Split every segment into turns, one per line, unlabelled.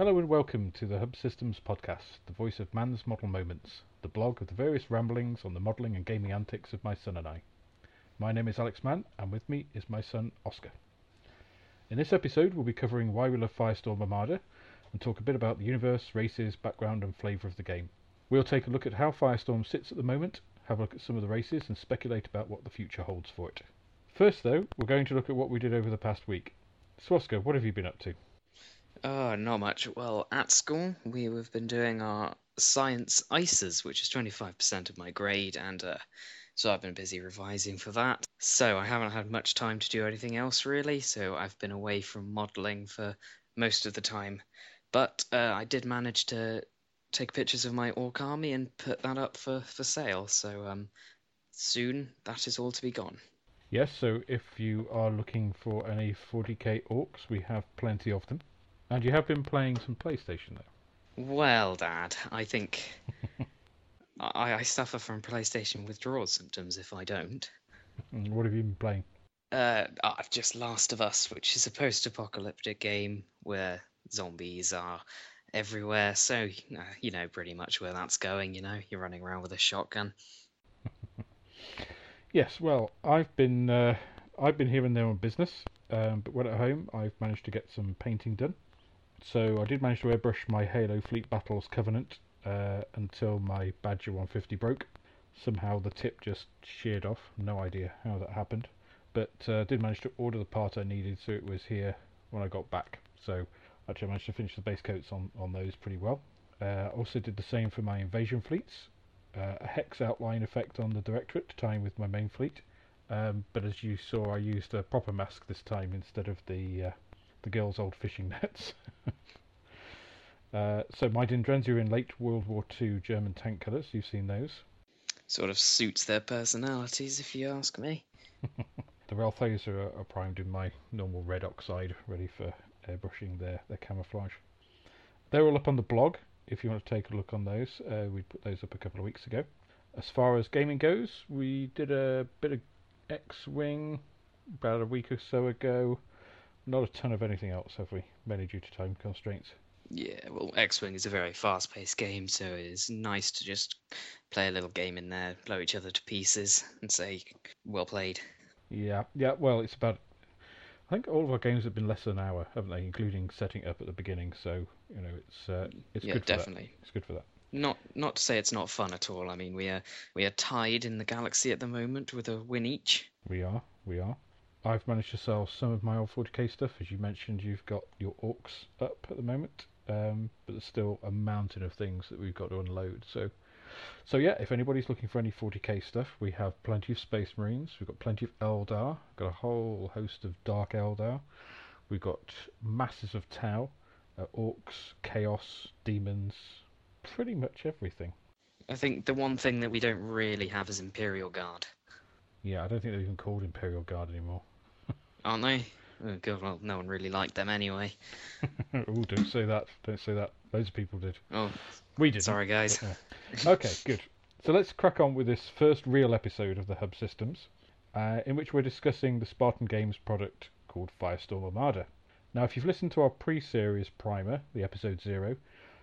Hello and welcome to the Hub Systems podcast, the voice of man's model moments, the blog of the various ramblings on the modelling and gaming antics of my son and I. My name is Alex Mann, and with me is my son Oscar. In this episode, we'll be covering why we love Firestorm Armada and talk a bit about the universe, races, background, and flavour of the game. We'll take a look at how Firestorm sits at the moment, have a look at some of the races, and speculate about what the future holds for it. First, though, we're going to look at what we did over the past week. So, Oscar, what have you been up to?
Oh, not much. Well, at school, we have been doing our science ICEs, which is 25% of my grade, and uh, so I've been busy revising for that. So I haven't had much time to do anything else really, so I've been away from modelling for most of the time. But uh, I did manage to take pictures of my orc army and put that up for, for sale, so um, soon that is all to be gone.
Yes, so if you are looking for any 40k orcs, we have plenty of them. And you have been playing some PlayStation, though.
Well, Dad, I think I, I suffer from PlayStation withdrawal symptoms if I don't.
What have you been playing?
Uh, I've just Last of Us, which is a post-apocalyptic game where zombies are everywhere. So uh, you know pretty much where that's going. You know, you're running around with a shotgun.
yes, well, I've been uh, I've been here and there on business, um, but when at home, I've managed to get some painting done. So I did manage to airbrush my Halo Fleet Battles Covenant uh, until my Badger 150 broke. Somehow the tip just sheared off. No idea how that happened, but uh, did manage to order the part I needed, so it was here when I got back. So actually, I managed to finish the base coats on on those pretty well. Uh, also did the same for my invasion fleets. Uh, a hex outline effect on the directorate in with my main fleet. Um, but as you saw, I used a proper mask this time instead of the uh, the girls' old fishing nets. uh, so my Dindrenzi are in late World War II German tank colours. You've seen those.
Sort of suits their personalities, if you ask me.
the Relthos are, are, primed in my normal red oxide, ready for airbrushing their, their camouflage. They're all up on the blog. If you want to take a look on those, uh, we put those up a couple of weeks ago. As far as gaming goes, we did a bit of X-wing about a week or so ago. Not a ton of anything else, have we? Mainly due to time constraints.
Yeah, well, X Wing is a very fast paced game, so it's nice to just play a little game in there, blow each other to pieces, and say, well played.
Yeah, yeah, well, it's about. I think all of our games have been less than an hour, haven't they? Including setting up at the beginning, so, you know, it's uh, it's
yeah,
good for
definitely.
That. It's good for that.
Not not to say it's not fun at all. I mean, we are we are tied in the galaxy at the moment with a win each.
We are, we are. I've managed to sell some of my old 40k stuff. As you mentioned, you've got your orcs up at the moment, um, but there's still a mountain of things that we've got to unload. So, so yeah, if anybody's looking for any 40k stuff, we have plenty of Space Marines. We've got plenty of Eldar. We've got a whole host of Dark Eldar. We've got masses of Tau, uh, orcs, chaos, demons, pretty much everything.
I think the one thing that we don't really have is Imperial Guard.
Yeah, I don't think they're even called Imperial Guard anymore
aren't they? Oh, God, well, no one really liked them anyway.
oh, don't say that. Don't say that. Loads of people did.
Oh,
we did.
Sorry, guys.
Yeah. okay, good. So let's crack on with this first real episode of the Hub Systems, uh, in which we're discussing the Spartan Games product called Firestorm Armada. Now, if you've listened to our pre-series primer, the episode zero,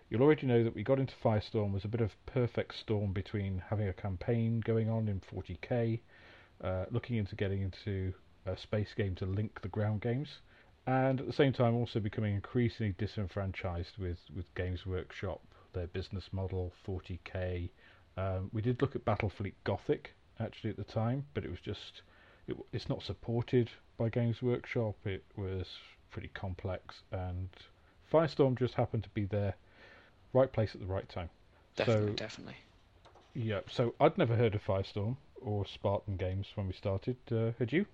you'll already know that we got into Firestorm was a bit of perfect storm between having a campaign going on in 40k, uh, looking into getting into a space game to link the ground games, and at the same time also becoming increasingly disenfranchised with, with Games Workshop, their business model, 40k. Um, we did look at Battlefleet Gothic actually at the time, but it was just it, it's not supported by Games Workshop. It was pretty complex, and Firestorm just happened to be there, right place at the right time.
Definitely, so, definitely.
Yeah, so I'd never heard of Firestorm or Spartan Games when we started. Uh, had you?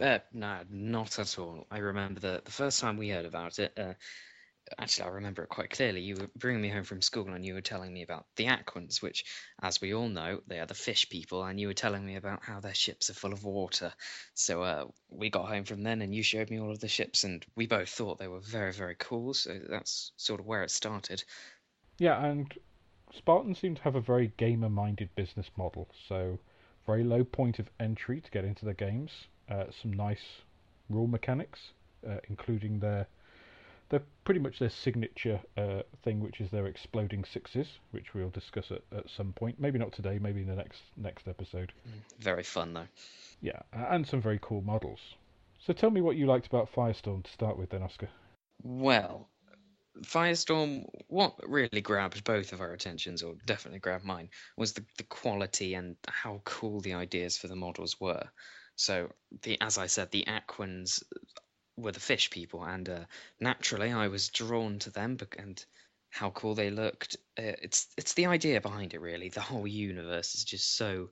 Uh, no, not at all. I remember the the first time we heard about it. Uh, actually, I remember it quite clearly. You were bringing me home from school, and you were telling me about the Aquans, which, as we all know, they are the fish people. And you were telling me about how their ships are full of water. So uh, we got home from then, and you showed me all of the ships, and we both thought they were very, very cool. So that's sort of where it started.
Yeah, and Spartan seem to have a very gamer-minded business model. So very low point of entry to get into the games some nice rule mechanics, uh, including their they're pretty much their signature uh, thing, which is their exploding sixes, which we'll discuss at, at some point. Maybe not today, maybe in the next next episode.
Very fun though.
Yeah, and some very cool models. So tell me what you liked about Firestorm to start with, then, Oscar.
Well, Firestorm, what really grabbed both of our attentions, or definitely grabbed mine, was the, the quality and how cool the ideas for the models were. So, the as I said, the Aquans were the fish people, and uh, naturally I was drawn to them and how cool they looked. Uh, it's it's the idea behind it, really. The whole universe is just so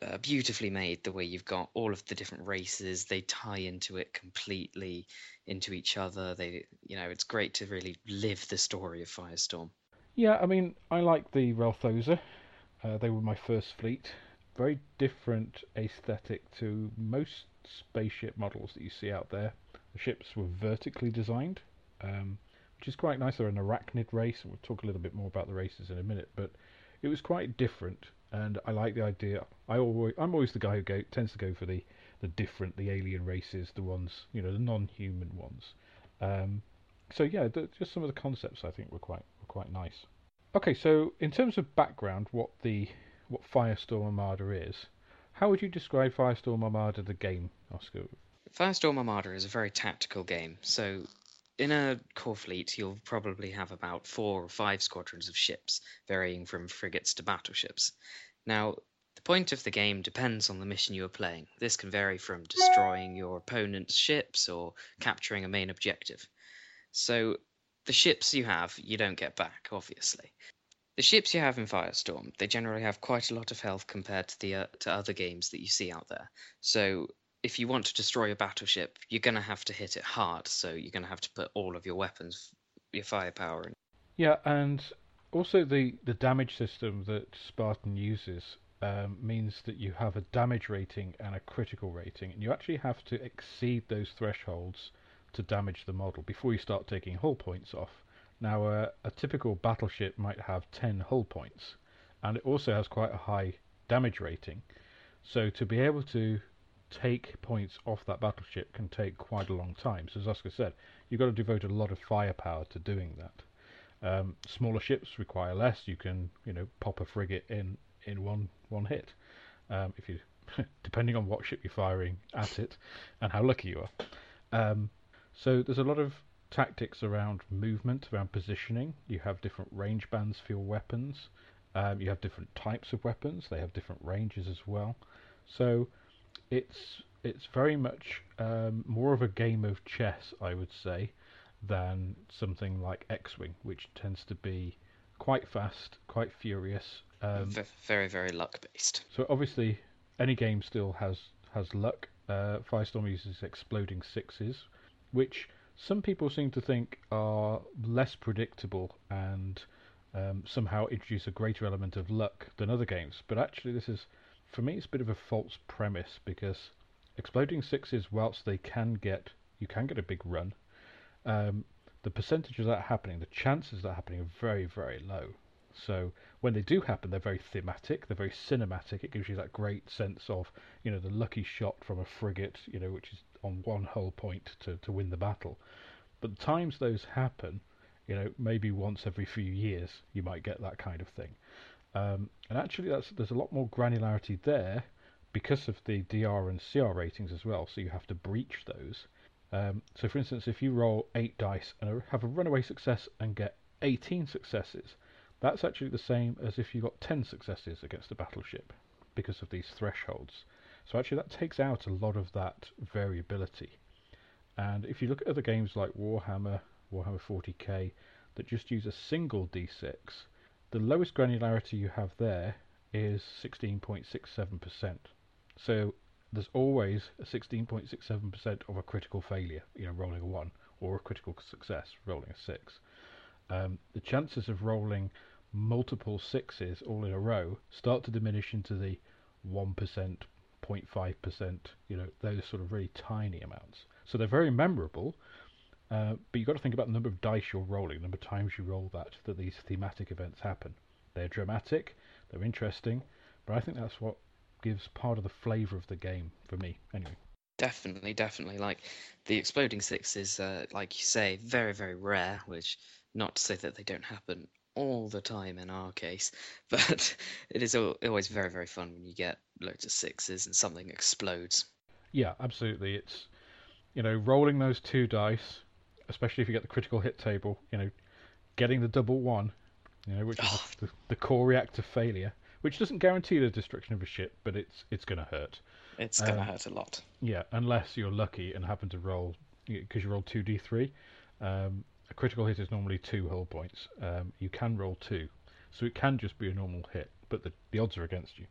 uh, beautifully made the way you've got all of the different races. They tie into it completely into each other. They you know it's great to really live the story of firestorm.
Yeah i mean i like the relthoza uh, they were my first fleet very different aesthetic to most spaceship models that you see out there the ships were vertically designed um, which is quite nice they're an arachnid race and we'll talk a little bit more about the races in a minute but it was quite different and I like the idea. I always, I'm always the guy who go, tends to go for the, the different, the alien races, the ones, you know, the non-human ones. Um, so yeah, the, just some of the concepts I think were quite were quite nice. Okay, so in terms of background, what the what Firestorm Armada is, how would you describe Firestorm Armada the game, Oscar?
Firestorm Armada is a very tactical game. So in a core fleet, you'll probably have about four or five squadrons of ships, varying from frigates to battleships. Now, the point of the game depends on the mission you are playing. This can vary from destroying your opponent's ships or capturing a main objective. So, the ships you have, you don't get back, obviously. The ships you have in Firestorm, they generally have quite a lot of health compared to the uh, to other games that you see out there. So if you want to destroy a battleship, you're going to have to hit it hard. So you're going to have to put all of your weapons, your firepower in.
Yeah, and also the, the damage system that Spartan uses um, means that you have a damage rating and a critical rating, and you actually have to exceed those thresholds to damage the model before you start taking hull points off. Now, uh, a typical battleship might have 10 hull points, and it also has quite a high damage rating. So to be able to take points off that battleship can take quite a long time. So as Oscar said, you've got to devote a lot of firepower to doing that. Um, smaller ships require less. You can, you know, pop a frigate in in one one hit. Um, if you, depending on what ship you're firing at it, and how lucky you are. Um, so there's a lot of tactics around movement, around positioning. You have different range bands for your weapons. Um, you have different types of weapons. They have different ranges as well. So it's it's very much um, more of a game of chess, I would say, than something like X-wing, which tends to be quite fast, quite furious.
Um, very very luck based.
So obviously, any game still has has luck. Uh, Firestorm uses exploding sixes, which some people seem to think are less predictable and um, somehow introduce a greater element of luck than other games. But actually, this is for me, it's a bit of a false premise because exploding sixes, whilst they can get, you can get a big run, um, the percentage of that happening, the chances of that happening are very, very low. So when they do happen, they're very thematic, they're very cinematic. It gives you that great sense of, you know, the lucky shot from a frigate, you know, which is on one hull point to, to win the battle. But the times those happen, you know, maybe once every few years, you might get that kind of thing. Um, and actually, that's there's a lot more granularity there because of the DR and CR ratings as well. So you have to breach those. Um, so, for instance, if you roll eight dice and have a runaway success and get 18 successes, that's actually the same as if you got 10 successes against a battleship because of these thresholds. So actually, that takes out a lot of that variability. And if you look at other games like Warhammer, Warhammer 40k, that just use a single d6, the lowest granularity you have there is 16.67%. So there's always a 16.67% of a critical failure, you know, rolling a 1, or a critical success, rolling a 6. Um, the chances of rolling multiple sixes all in a row start to diminish into the 1%, 0.5%, you know, those sort of really tiny amounts. So they're very memorable, uh, but you've got to think about the number of dice you're rolling, the number of times you roll that, that these thematic events happen. They're dramatic, they're interesting, but I think that's what gives part of the flavour of the game for me, anyway.
Definitely, definitely. Like the exploding six is, uh, like you say, very, very rare. Which, not to say that they don't happen all the time in our case, but it is always very, very fun when you get loads of sixes and something explodes.
Yeah, absolutely. It's you know rolling those two dice, especially if you get the critical hit table. You know, getting the double one, you know, which is
Oh.
the, the core reactor failure, which doesn't guarantee the destruction of a ship, but it's it's going to hurt.
It's gonna
Um,
hurt a lot.
Yeah, unless you're lucky and happen to roll because you roll two d3. Um, a critical hit is normally two hull points. Um, you can roll two, so it can just be a normal hit, but the, the odds are against you.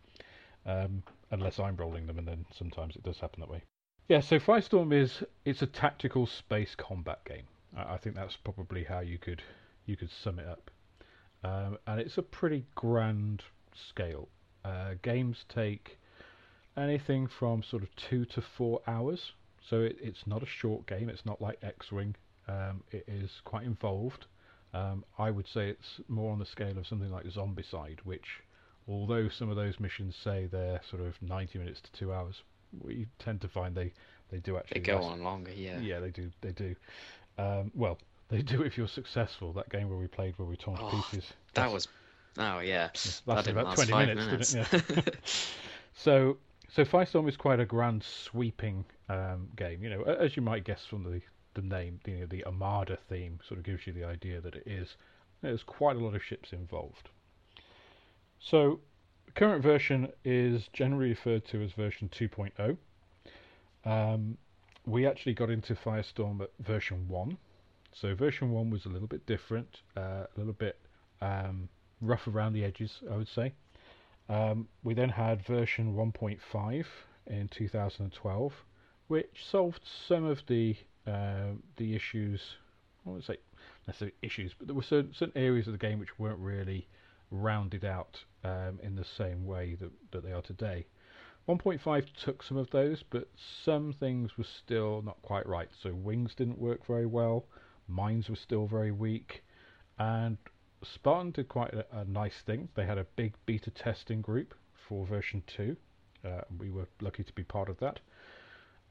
Um, unless I'm rolling them, and then sometimes it does happen that way. Yeah, so Firestorm is it's a tactical space combat game. I, I think that's probably how you could you could sum it up. Um, and it's a pretty grand scale. Uh, games take anything from sort of two to four hours. So it, it's not a short game. It's not like X-wing. Um, it is quite involved. Um, I would say it's more on the scale of something like Zombicide, which, although some of those missions say they're sort of 90 minutes to two hours, we tend to find they, they do
They
actually
go
last-
on longer, yeah.
Yeah, they do. They do. Um, well, they do if you're successful. That game where we played, where we tore to
Oh,
pieces.
That was, oh yeah, that
lasted about
last
20 minutes,
minutes.
didn't it? Yeah. so, so Firestorm is quite a grand sweeping um, game. You know, as you might guess from the the name, you know, the Armada theme sort of gives you the idea that it is. There's quite a lot of ships involved. So, the current version is generally referred to as version 2.0. Um, we actually got into Firestorm at version 1. So, version 1 was a little bit different, uh, a little bit um, rough around the edges, I would say. Um, we then had version 1.5 in 2012, which solved some of the uh, the issues. I wouldn't say necessarily issues, but there were certain, certain areas of the game which weren't really rounded out um, in the same way that, that they are today. 1.5 took some of those, but some things were still not quite right. So wings didn't work very well, mines were still very weak, and Spartan did quite a, a nice thing. They had a big beta testing group for version 2. Uh, we were lucky to be part of that.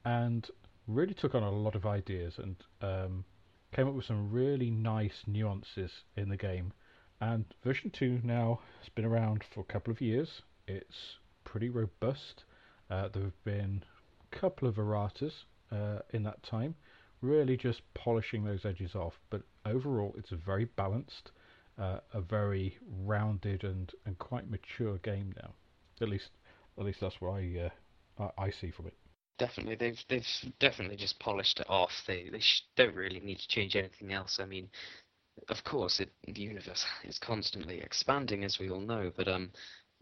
And really took on a lot of ideas and um, came up with some really nice nuances in the game. And version 2 now has been around for a couple of years. It's pretty robust. Uh, there have been a couple of erratas uh, in that time, really just polishing those edges off. But overall, it's a very balanced uh, a very rounded and, and quite mature game now. At least, at least that's what I uh, I, I see from it.
Definitely, they've they've definitely just polished it off. They they sh- don't really need to change anything else. I mean, of course, it, the universe is constantly expanding, as we all know. But um,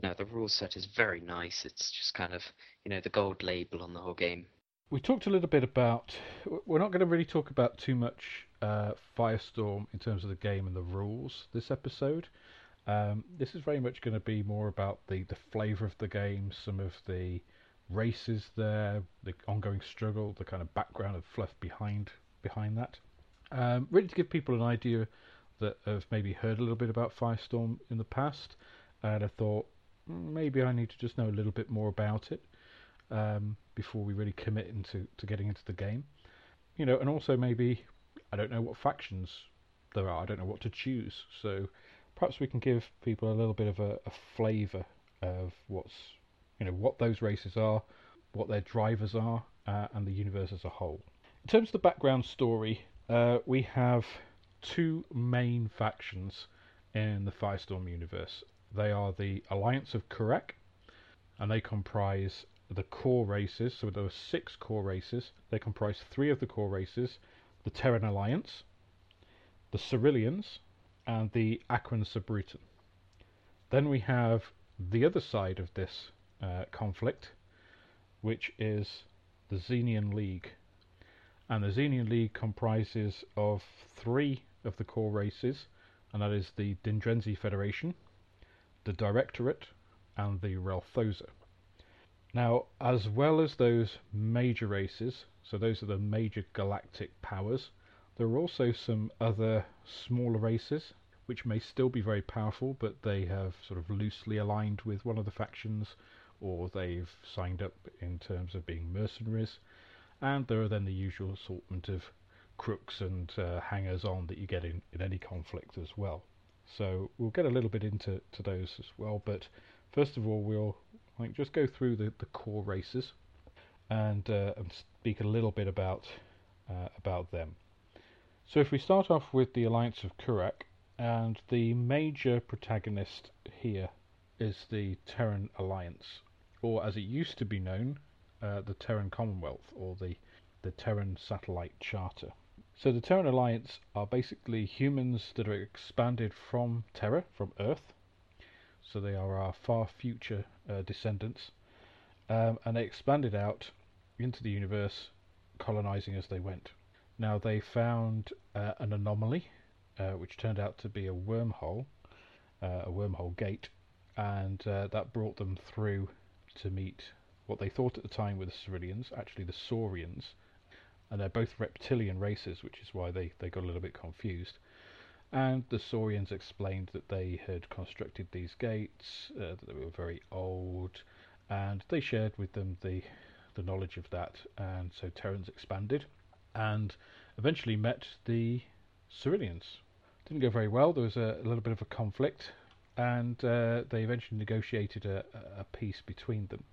no, the rule set is very nice. It's just kind of you know the gold label on the whole game.
We talked a little bit about. We're not going to really talk about too much uh, Firestorm in terms of the game and the rules this episode. Um, this is very much going to be more about the, the flavour of the game, some of the races there, the ongoing struggle, the kind of background of fluff behind behind that. Um, really to give people an idea that have maybe heard a little bit about Firestorm in the past, and I thought "Mm, maybe I need to just know a little bit more about it um, before we really commit into to getting into the game. You know, and also maybe I don't know what factions there are. I don't know what to choose. So perhaps we can give people a little bit of a, a flavour of what's you know what those races are, what their drivers are, uh, and the universe as a whole. In terms of the background story, uh, we have two main factions in the Firestorm universe. They are the Alliance of Kurak, and they comprise the core races. So there are six core races. They comprise three of the core races: the Terran Alliance, the Sorylians, and the Akron Sabrutan. Then we have the other side of this uh, conflict, which is the Zenian League. And the Zenian League comprises of three of the core races, and that is the Dindrenzi Federation, the Directorate, and the Relthoza. Now, as well as those major races, so those are the major galactic powers, there are also some other smaller races which may still be very powerful, but they have sort of loosely aligned with one of the factions, or they've signed up in terms of being mercenaries. and there are then the usual assortment of crooks and uh, hangers on that you get in, in any conflict as well. So we'll get a little bit into to those as well, but first of all we'll like just go through the, the core races and, uh, speak a little bit about uh, about them. So if we start off with the Alliance of Kurak, and the major protagonist here is the Terran Alliance, or as it used to be known, uh, the Terran Commonwealth, or the the Terran Satellite Charter. So the Terran Alliance are basically humans that are expanded from Terra, from Earth. So they are our far future uh, descendants, um, and they expanded out into the universe, colonizing as they went. Now they found uh, an anomaly, uh, which turned out to be a wormhole, uh, a wormhole gate, and uh, that brought them through to meet what they thought at the time were the Sorylians, actually the Saurians, and they're both reptilian races, which is why they, they got a little bit confused. And the Saurians explained that they had constructed these gates, uh, that they were very old, and they shared with them the the knowledge of that, and so Terrans expanded, and eventually met the Sorylians. Didn't go very well. There was a, a little bit of a conflict, and uh, they eventually negotiated a, a peace between them.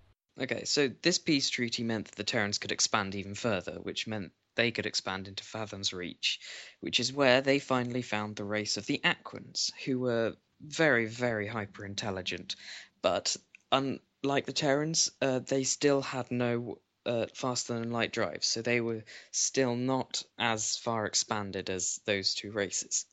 Okay, so this peace treaty meant that the Terrans could expand even further, which meant they could expand into Fathom's Reach, which is where they finally found the race of the Aquans, who were very, very hyper intelligent. But unlike the Terrans, uh, they still had no uh, faster than light drives, so they were still not as far expanded as those two races.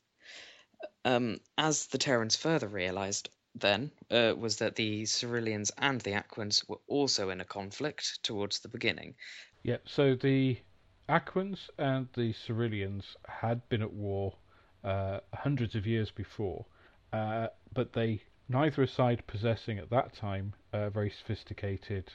Um, as the Terrans further realized, then uh, was that the Sorylians and the Aquans were also in a conflict towards the beginning.
Yeah, so the Aquans and the Sorylians had been at war uh, hundreds of years before, uh, but they neither side possessing at that time uh, very sophisticated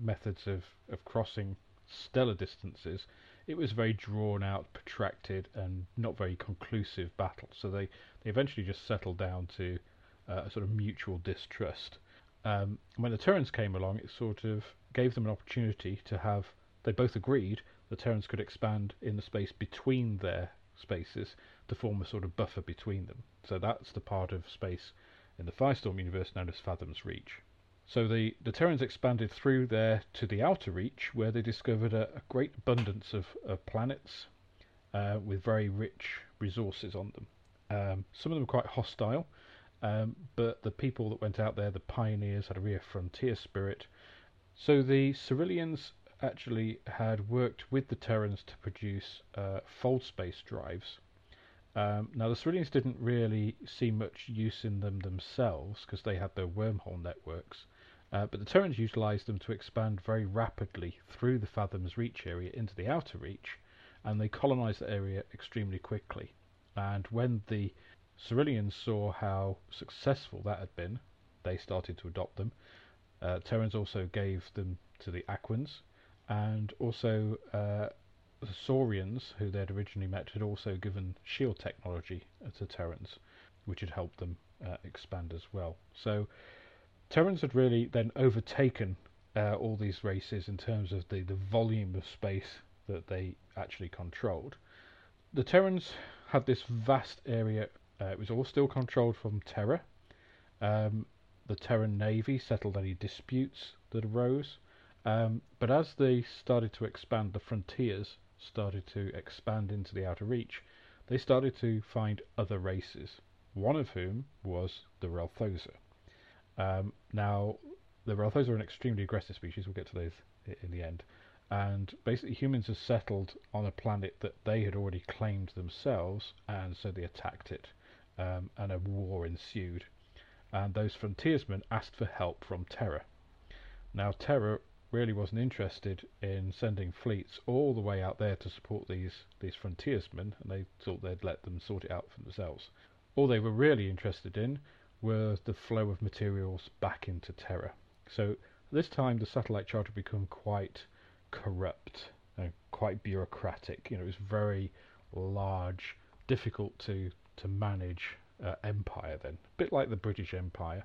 methods of, of crossing stellar distances. It was a very drawn out, protracted, and not very conclusive battle. So they, they eventually just settled down to uh, a sort of mutual distrust. Um, when the Terrans came along, it sort of gave them an opportunity to have. They both agreed the Terrans could expand in the space between their spaces to form a sort of buffer between them. So that's the part of space in the Firestorm universe known as Fathom's Reach. So the, the Terrans expanded through there to the outer reach, where they discovered a, a great abundance of, of planets uh, with very rich resources on them. Um, some of them were quite hostile, um, but the people that went out there, the pioneers, had a real frontier spirit. So the Sorylians actually had worked with the Terrans to produce uh, fold space drives. Um, now the Sorylians didn't really see much use in them themselves because they had their wormhole networks, uh, but the Terrans utilised them to expand very rapidly through the Fathom's Reach area into the outer reach, and they colonised the area extremely quickly. And when the Sorylians saw how successful that had been. They started to adopt them. Uh, Terrans also gave them to the Aquans, and also uh, the Saurians, who they'd originally met, had also given shield technology to Terrans, which had helped them uh, expand as well. So Terrans had really then overtaken uh, all these races in terms of the, the volume of space that they actually controlled. The Terrans had this vast area uh, it was all still controlled from Terra. Um, the Terran Navy settled any disputes that arose. Um, but as they started to expand, the frontiers started to expand into the outer reach, they started to find other races, one of whom was the Relthoza. Um, now, the Relthoza are an extremely aggressive species, we'll get to those in the end, and basically humans have settled on a planet that they had already claimed themselves, and so they attacked it um, and a war ensued. And those frontiersmen asked for help from Terra. Now, Terra really wasn't interested in sending fleets all the way out there to support these, these frontiersmen, and they thought they'd let them sort it out for themselves. All they were really interested in were the flow of materials back into Terra. So this time the satellite charter became quite corrupt, and quite bureaucratic. You know, it was very large, difficult to to manage uh, empire then, a bit like the British Empire,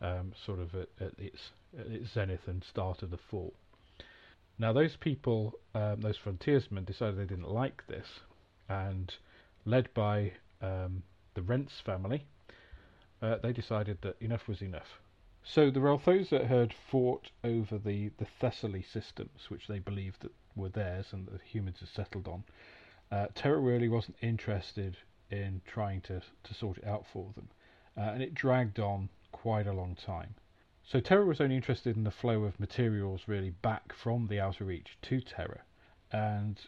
um, sort of at, at, its, at its zenith and start of the fall. Now, those people, um, those frontiersmen, decided they didn't like this, and led by um, the Rents family, uh, they decided that enough was enough. So the Relthoza had fought over the, the Thessaly systems, which they believed that were theirs and the humans had settled on. Uh, Terra really wasn't interested in trying to, to sort it out for them, uh, and it dragged on quite a long time. So Terra was only interested in the flow of materials really back from the Outer Reach to Terra, and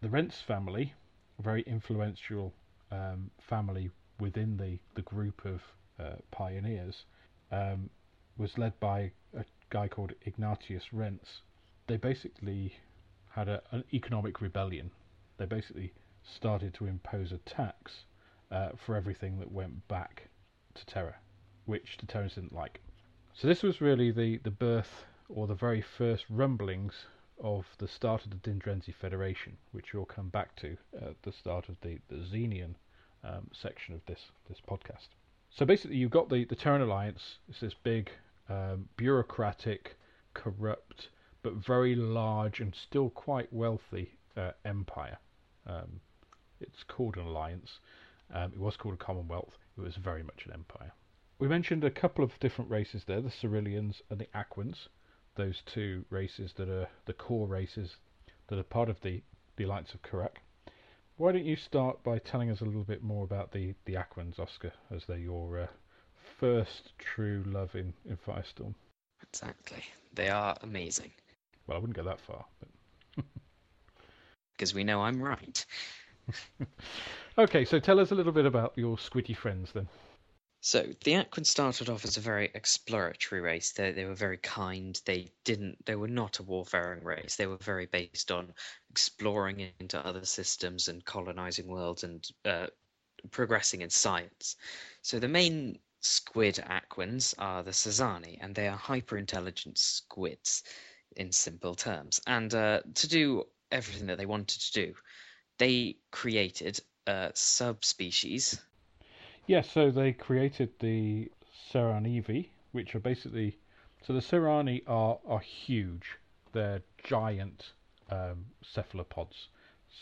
the Rents family, a very influential um, family within the, the group of pioneers, um, was led by a guy called Ignatius Rents. They basically had a, an economic rebellion. They basically started to impose a tax uh, for everything that went back to Terra, which the Terrans didn't like. So this was really the, the birth or the very first rumblings of the start of the Dindrenzi Federation, which we'll come back to at the start of the, the Zenian um, section of this, this podcast. So basically, you've got the, the Terran Alliance. It's this big, um, bureaucratic, corrupt, but very large and still quite wealthy uh, empire. Um, it's called an alliance. Um, it was called a Commonwealth. It was very much an empire. We mentioned a couple of different races there: the Sorylians and the Aquans. Those two races that are the core races that are part of the the Alliance of Kurak. Why don't you start by telling us a little bit more about the, the Aquans, Oscar, as they're your uh, first true love in, in Firestorm?
Exactly. They are amazing.
Well, I wouldn't go that far, but.
because we know I'm right.
okay, so tell us a little bit about your squiddy friends then.
So the Aquans started off as a very exploratory race. They they were very kind. They didn't. They were not a warfaring race. They were very based on exploring into other systems and colonizing worlds and uh, progressing in science. So the main squid Aquans are the Sazani, and they are hyper intelligent squids, in simple terms. And uh, to do everything that they wanted to do, they created a subspecies
yeah, so they created the Serranivi, which are basically so the Serrani are are huge. They're giant um, cephalopods.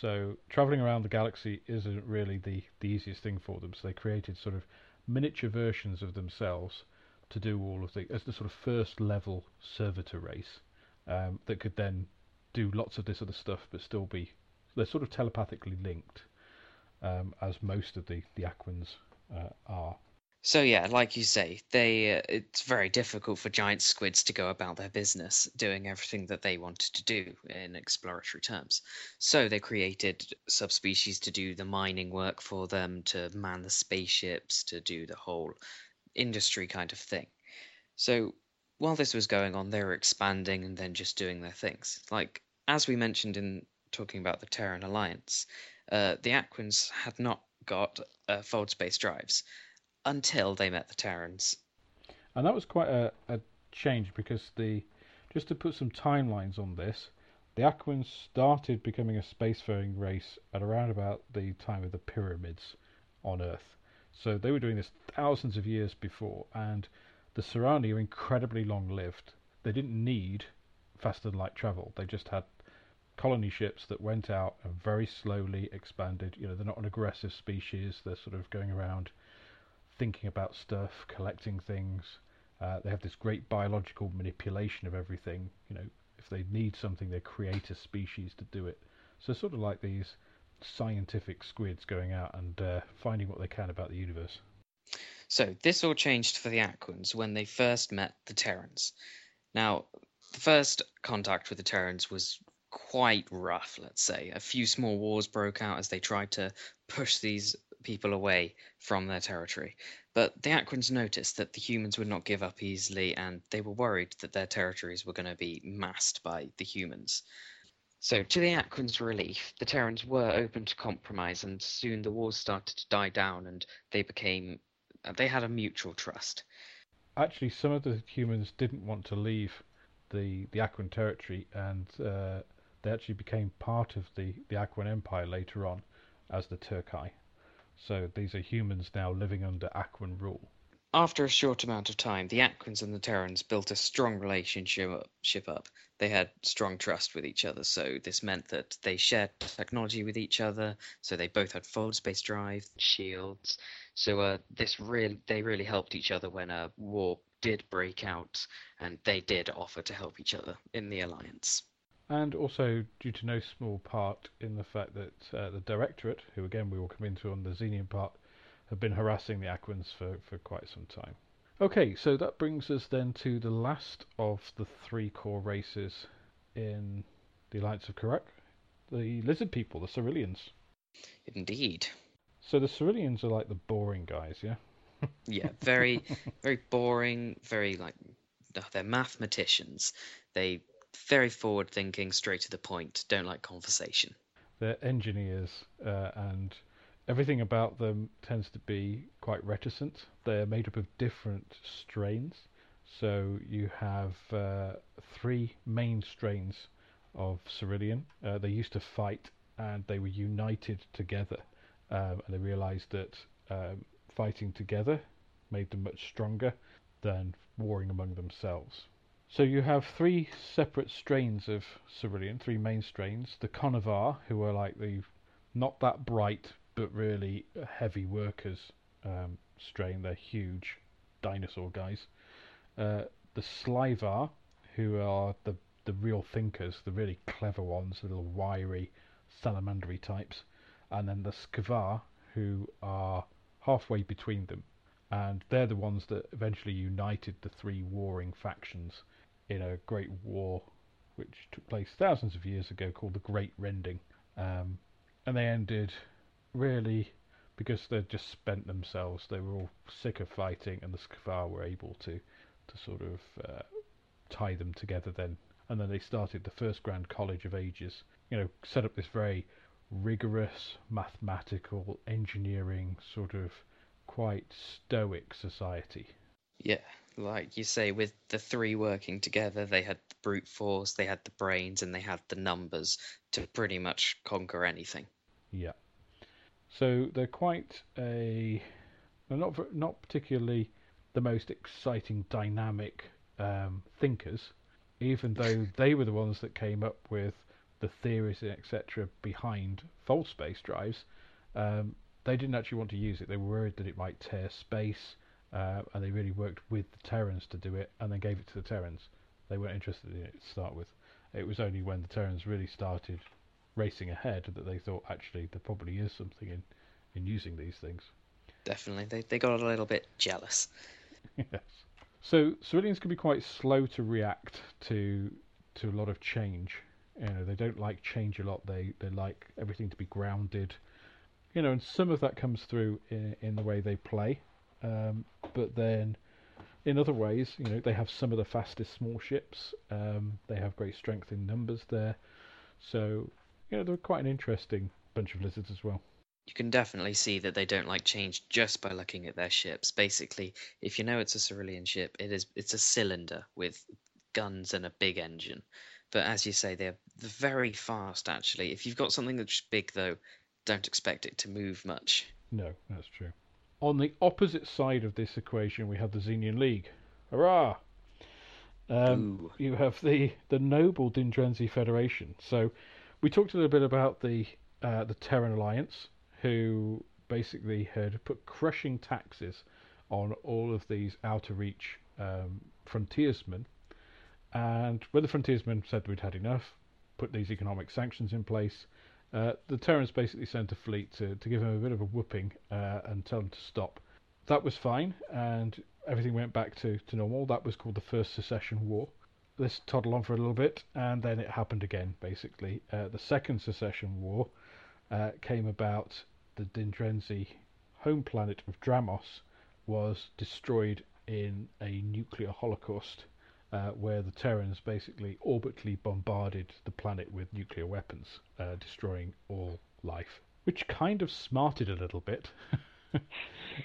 So traveling around the galaxy isn't really the, the easiest thing for them. So they created sort of miniature versions of themselves to do all of the as the sort of first level servitor race um, that could then do lots of this other stuff, but still be they're sort of telepathically linked, um, as most of the the Aquans uh, are.
So yeah, like you say, they uh, it's very difficult for giant squids to go about their business doing everything that they wanted to do in exploratory terms. So they created subspecies to do the mining work for them, to man the spaceships, to do the whole industry kind of thing. So while this was going on, they were expanding and then just doing their things. Like as we mentioned in talking about the Terran Alliance, uh, the Aquans had not got uh, fold space drives until they met the Terrans.
And that was quite a, a change because the just to put some timelines on this, the Aquans started becoming a spacefaring race at around about the time of the pyramids on Earth. So they were doing this thousands of years before, and the Serrani are incredibly long lived. They didn't need faster than light travel. They just had colony ships that went out and very slowly expanded. You know, they're not an aggressive species. They're sort of going around thinking about stuff, collecting things. Uh, they have this great biological manipulation of everything. You know, if they need something, they create a species to do it. So sort of like these scientific squids going out and uh, finding what they can about the universe.
So this all changed for the Aquans when they first met the Terrans. Now, the first contact with the Terrans was quite rough, let's say. A few small wars broke out as they tried to push these people away from their territory. But the Aquans noticed that the humans would not give up easily, and they were worried that their territories were going to be massed by the humans. So, to the Aquans' relief, the Terrans were open to compromise, and soon the wars started to die down, and they became. They had a mutual trust.
Actually, some of the humans didn't want to leave the the Aquan territory, and uh, they actually became part of the, the Aquan Empire later on as the Turkai. So these are humans now living under Aquan rule.
After a short amount of time, the Aquans and the Terrans built a strong relationship up. They had strong trust with each other, so this meant that they shared technology with each other. So they both had fold space drive, shields. So uh, this really, they really helped each other when a war did break out, and they did offer to help each other in the alliance.
And also due to no small part in the fact that uh, the Directorate, who again we will come into on the Zenian part, have been harassing the Aquans for, for quite some time. Okay, so that brings us then to the last of the three core races in the Alliance of Kurak, the lizard people, the Sorylians.
Indeed.
So the Sorylians are like the boring guys, yeah?
yeah, very, very boring, very like, they're mathematicians. They very forward thinking, straight to the point, don't like conversation.
They're engineers uh, and everything about them tends to be quite reticent. They're made up of different strains. So you have uh, three main strains of Sorylian. Uh, they used to fight and they were united together. Um, and they realized that um, fighting together made them much stronger than warring among themselves. So you have three separate strains of Sorylian, three main strains. The Conovar, who are like the not that bright but really heavy workers um, strain. They're huge dinosaur guys. Uh, the Slivar, who are the the real thinkers, the really clever ones, the little wiry salamandery types, and then the Skvar, who are halfway between them, and they're the ones that eventually united the three warring factions in a great war which took place thousands of years ago called the Great Rending. Um, and they ended really because they'd just spent themselves. They were all sick of fighting, and the Skvar were able to to sort of uh, tie them together then. And then they started the first Grand College of Ages. You know, set up this very rigorous mathematical engineering sort of quite stoic society.
Yeah, like you say, with the three working together, they had the brute force, they had the brains, and they had the numbers to pretty much conquer anything.
Yeah. So they're quite a not not particularly the most exciting, dynamic um, thinkers, even though they were the ones that came up with the theories etc. behind fold space drives. Um, they didn't actually want to use it. They were worried that it might tear space, uh, and they really worked with the Terrans to do it, and then gave it to the Terrans. They weren't interested in it to start with. It was only when the Terrans really started racing ahead that they thought actually there probably is something in, in using these things.
Definitely, they they got a little bit jealous.
yes. So Sorylians can be quite slow to react to to a lot of change. You know, they don't like change a lot. They they like everything to be grounded. You know, and some of that comes through in, in the way they play. Um, but then in other ways, you know, they have some of the fastest small ships. Um, they have great strength in numbers there. So you know, they're quite an interesting bunch of lizards as well.
You can definitely see that they don't like change just by looking at their ships. Basically, if you know it's a Sorylian ship, it is it's a cylinder with guns and a big engine. But as you say, they're very fast. Actually, if you've got something that's big, though, don't expect it to move much.
No, that's true. On the opposite side of this equation, we have the Zenian League. Hurrah! Um, you have the the noble Dindrenzi Federation. So we talked a little bit about the uh, the Terran Alliance, who basically had put crushing taxes on all of these outer reach um, frontiersmen. And when the frontiersmen said we'd had enough, put these economic sanctions in place, uh, the Terrans basically sent a fleet to, to give them a bit of a whooping uh, and tell them to stop. That was fine, and everything went back to, to normal. That was called the First Secession War this toddled on for a little bit, and then it happened again. Basically, uh, the Second Secession War uh, came about. The Dindrenzi home planet of Dramos was destroyed in a nuclear holocaust, uh, where the Terrans basically orbitally bombarded the planet with nuclear weapons, uh, destroying all life, which kind of smarted a little bit.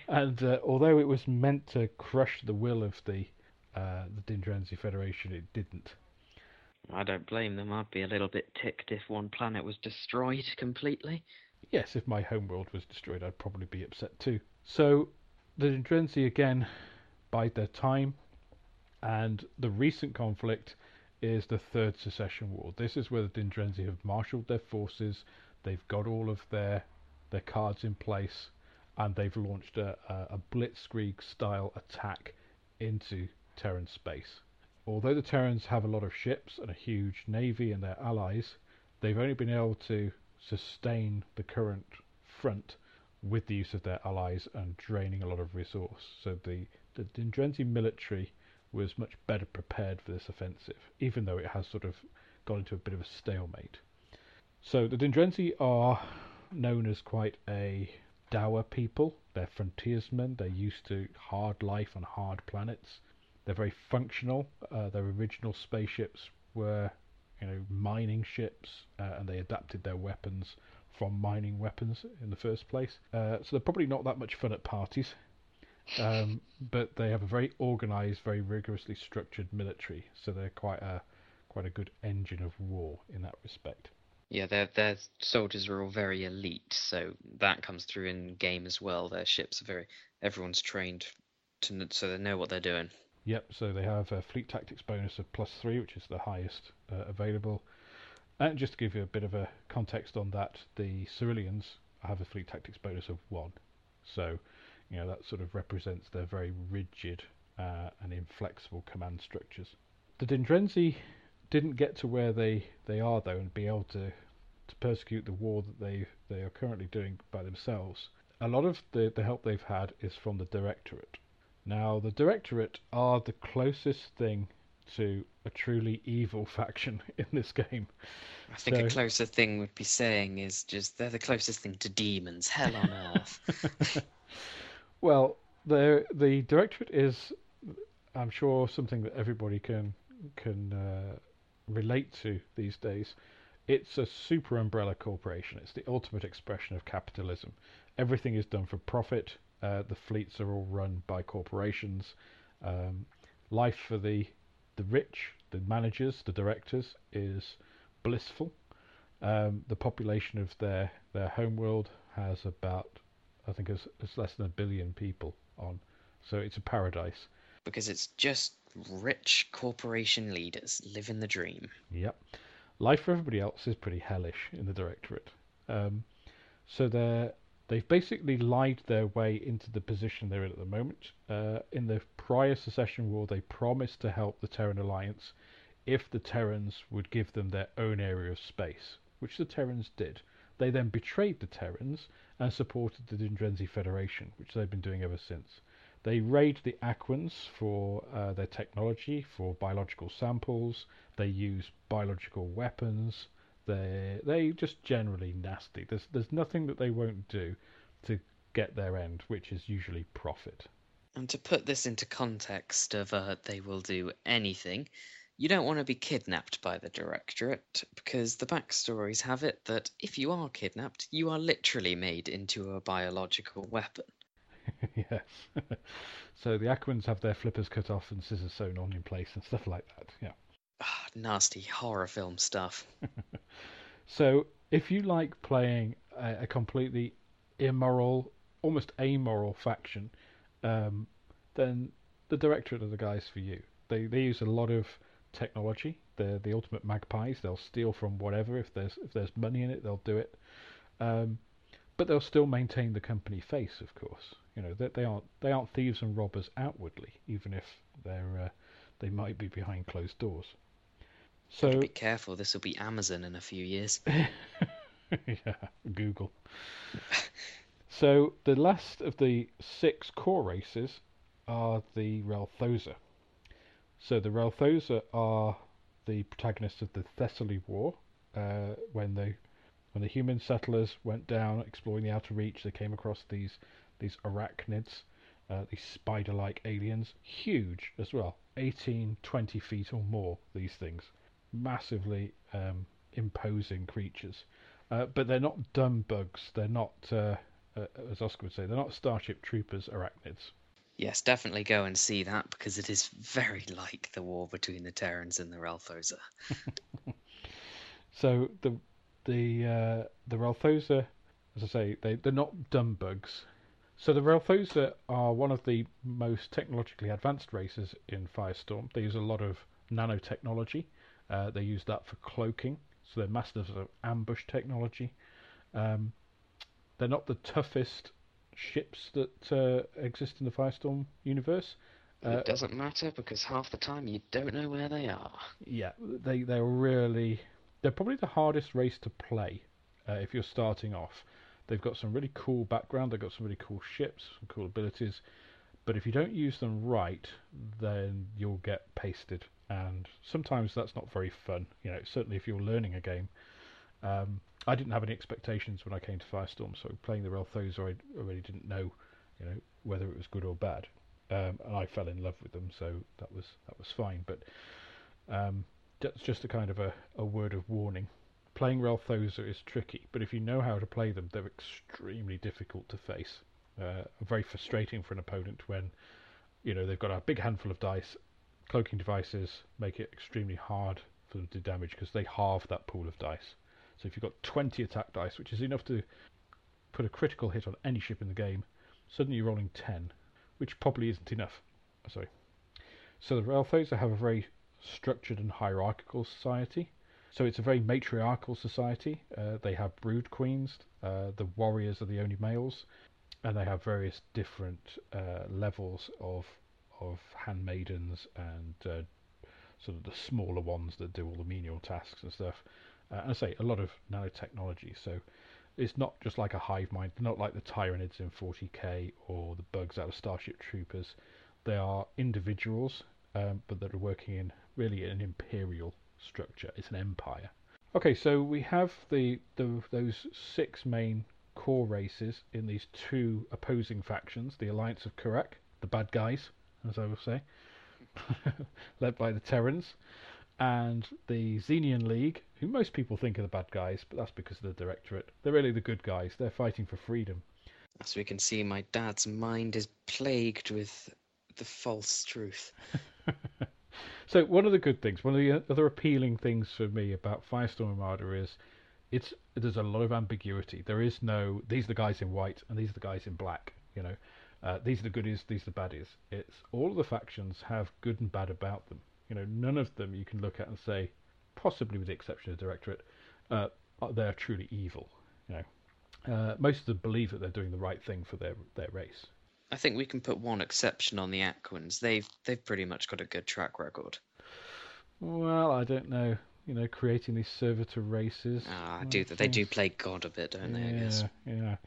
and uh, although it was meant to crush the will of the uh, the Dindrenzi Federation, it didn't.
I don't blame them. I'd be a little bit ticked if one planet was destroyed completely.
Yes, if my homeworld was destroyed, I'd probably be upset too. So, the Dindrenzi again bide their time. And the recent conflict is the Third Secession War. This is where the Dindrenzi have marshaled their forces. They've got all of their their cards in place, and they've launched a, a, a blitzkrieg style attack into Terran space. Although the Terrans have a lot of ships and a huge navy and their allies, they've only been able to sustain the current front with the use of their allies and draining a lot of resource. So the, the Dindrenzi military was much better prepared for this offensive, even though it has sort of gone into a bit of a stalemate. So the Dindrenzi are known as quite a dour people. They're frontiersmen. They're used to hard life on hard planets. They're very functional. Uh, their original spaceships were, you know, mining ships, uh, and they adapted their weapons from mining weapons in the first place. Uh, so they're probably not that much fun at parties. Um, but they have a very organised, very rigorously structured military, so they're quite a quite a good engine of war in that respect.
Yeah, their their soldiers are all very elite, so that comes through in game as well. Their ships are very everyone's trained to so they know what they're doing.
Yep, so they have a fleet tactics bonus of plus three, which is the highest uh, available. And just to give you a bit of a context on that, the Sorylians have a fleet tactics bonus of one. So, you know, that sort of represents their very rigid uh, and inflexible command structures. The Dindrenzi didn't get to where they, they are though and be able to, to persecute the war that they they are currently doing by themselves. A lot of the, the help they've had is from the Directorate. Now the Directorate are the closest thing to a truly evil faction in this game.
I think
So-
a closer thing would be saying is just they're the closest thing to demons, hell on earth.
Well, the the Directorate is, I'm sure, something that everybody can can uh, relate to these days. It's a super umbrella corporation. It's the ultimate expression of capitalism. Everything is done for profit. Uh, the fleets are all run by corporations. Um, life for the the rich, the managers, the directors is blissful. Um, the population of their their homeworld has about I think it's, it's less than a billion people on. So it's a paradise.
because it's just rich corporation leaders living the dream.
Yep. Life for everybody else is pretty hellish in the Directorate. Um, so they're they've basically lied their way into the position they're in at the moment. Uh, in the prior secession war, they promised to help the Terran Alliance if the Terrans would give them their own area of space, which the Terrans did. They then betrayed the Terrans and supported the Dindrenzi Federation, which they've been doing ever since. They raid the Aquans for uh, their technology, for biological samples. They use biological weapons. They they just generally nasty. There's there's nothing that they won't do to get their end, which is usually profit.
And to put this into context of uh, they will do anything, you don't want to be kidnapped by the Directorate because the backstories have it that if you are kidnapped, you are literally made into a biological weapon.
yes. so the Aquans have their flippers cut off and scissors sewn on in place and stuff like that. Yeah.
Ah, nasty horror film stuff.
So if you like playing a, a completely immoral, almost amoral faction, um, then the Directorate are the guys for you. They they use a lot of technology. They're the ultimate magpies. They'll steal from whatever if there's if there's money in it, they'll do it. Um, but they'll still maintain the company face, of course. You know they, they aren't they aren't thieves and robbers outwardly, even if they're uh, they might be behind closed doors. So
be careful, this will be Amazon in a few years.
yeah, Google. so the last of the six core races are the Relthoza. So the Relthoza are the protagonists of the Thessaly War, uh, when the when the human settlers went down exploring the Outer Reach. They came across these these arachnids, uh, these spider-like aliens, huge as well, 18, 20 feet or more. These things, massively um, imposing creatures. Uh, but they're not dumb bugs. They're not, uh, uh, as Oscar would say, they're not Starship Troopers arachnids.
Yes, definitely go and see that because it is very like the war between the Terrans and the Relthoza.
So the the uh, the Relthoza, as I say, they they're not dumb bugs. So the Relthoza are one of the most technologically advanced races in Firestorm. They use a lot of nanotechnology. Uh, they use that for cloaking, so they're masters of ambush technology. Um, they're not the toughest ships that uh, exist in the Firestorm universe.
Uh, it doesn't matter because half the time you don't know where they are.
Yeah, they they're really they're probably the hardest race to play uh, if you're starting off. They've got some really cool background. They've got some really cool ships, some cool abilities. But if you don't use them right, then you'll get pasted, and sometimes that's not very fun. You know, certainly if you're learning a game. Um, I didn't have any expectations when I came to Firestorm, so playing the Relthoza, I already didn't know, you know, whether it was good or bad, um, and I fell in love with them, so that was that was fine. But um, that's just a kind of a, a word of warning. Playing Relthoza is tricky, but if you know how to play them, they're extremely difficult to face. Uh, very frustrating for an opponent when, you know, they've got a big handful of dice. Cloaking devices make it extremely hard for them to damage because they halve that pool of dice. So if you've got 20 attack dice, which is enough to put a critical hit on any ship in the game, suddenly you're rolling 10, which probably isn't enough. Sorry. So the Relthoza have a very structured and hierarchical society. So it's a very matriarchal society. Uh, they have brood queens. Uh, the warriors are the only males, and they have various different uh, levels of of handmaidens and uh, sort of the smaller ones that do all the menial tasks and stuff. Uh, and I say a lot of nanotechnology. So it's not just like a hive mind. not like the Tyranids in 40k or the bugs out of Starship Troopers. They are individuals, um, but that are working in really an imperial structure. It's an empire. Okay, so we have the, the those six main core races in these two opposing factions: the Alliance of Kurak, the bad guys, as I will say, led by the Terrans, and the Zenian League, who most people think are the bad guys, but that's because of the Directorate. They're really the good guys. They're fighting for freedom.
As we can see, my dad's mind is plagued with the false truth.
so one of the good things, one of the other appealing things for me about Firestorm Armada is it's there's a lot of ambiguity. There is no these are the guys in white and these are the guys in black. You know, uh, these are the goodies, these are the baddies. It's all of the factions have good and bad about them. You know, none of them you can look at and say, possibly with the exception of the Directorate, uh, they're truly evil. You know, uh, most of them believe that they're doing the right thing for their their race.
I think we can put one exception on the Aquans. They've they've pretty much got a good track record.
Well, I don't know. You know, creating these servitor races.
Ah, I do they do play God a bit, don't they? I guess.
Yeah.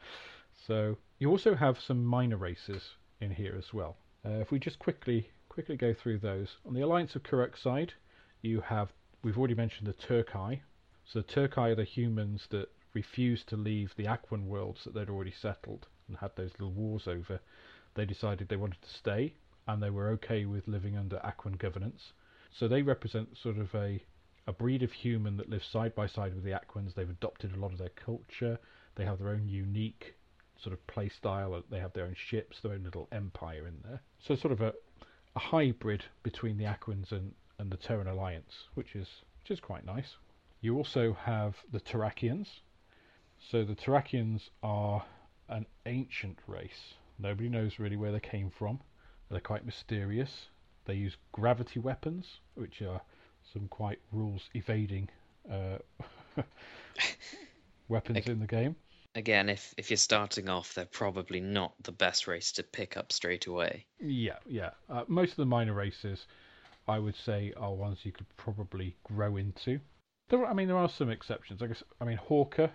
So you also have some minor races in here as well. Uh, if we just quickly quickly go through those. On the Alliance of Kurak side, you have we've already mentioned the Turkai. So the Turkai are the humans that refused to leave the Aquan worlds that they'd already settled and had those little wars over they decided they wanted to stay and they were okay with living under Aquan governance. So they represent sort of a, a breed of human that lives side by side with the Aquans. They've adopted a lot of their culture. They have their own unique sort of play style. They have their own ships, their own little empire in there. So sort of a, a hybrid between the Aquans and, and the Terran Alliance, which is which is quite nice. You also have the Terrakians. So the Terrakians are an ancient race. Nobody knows really where they came from. They're quite mysterious. They use gravity weapons, which are some quite rules evading uh, weapons in the game.
Again, if if you're starting off, they're probably not the best race to pick up straight away.
Yeah, yeah. Uh, most of the minor races, I would say, are ones you could probably grow into. There, I mean, there are some exceptions. I guess. I mean, Hawker.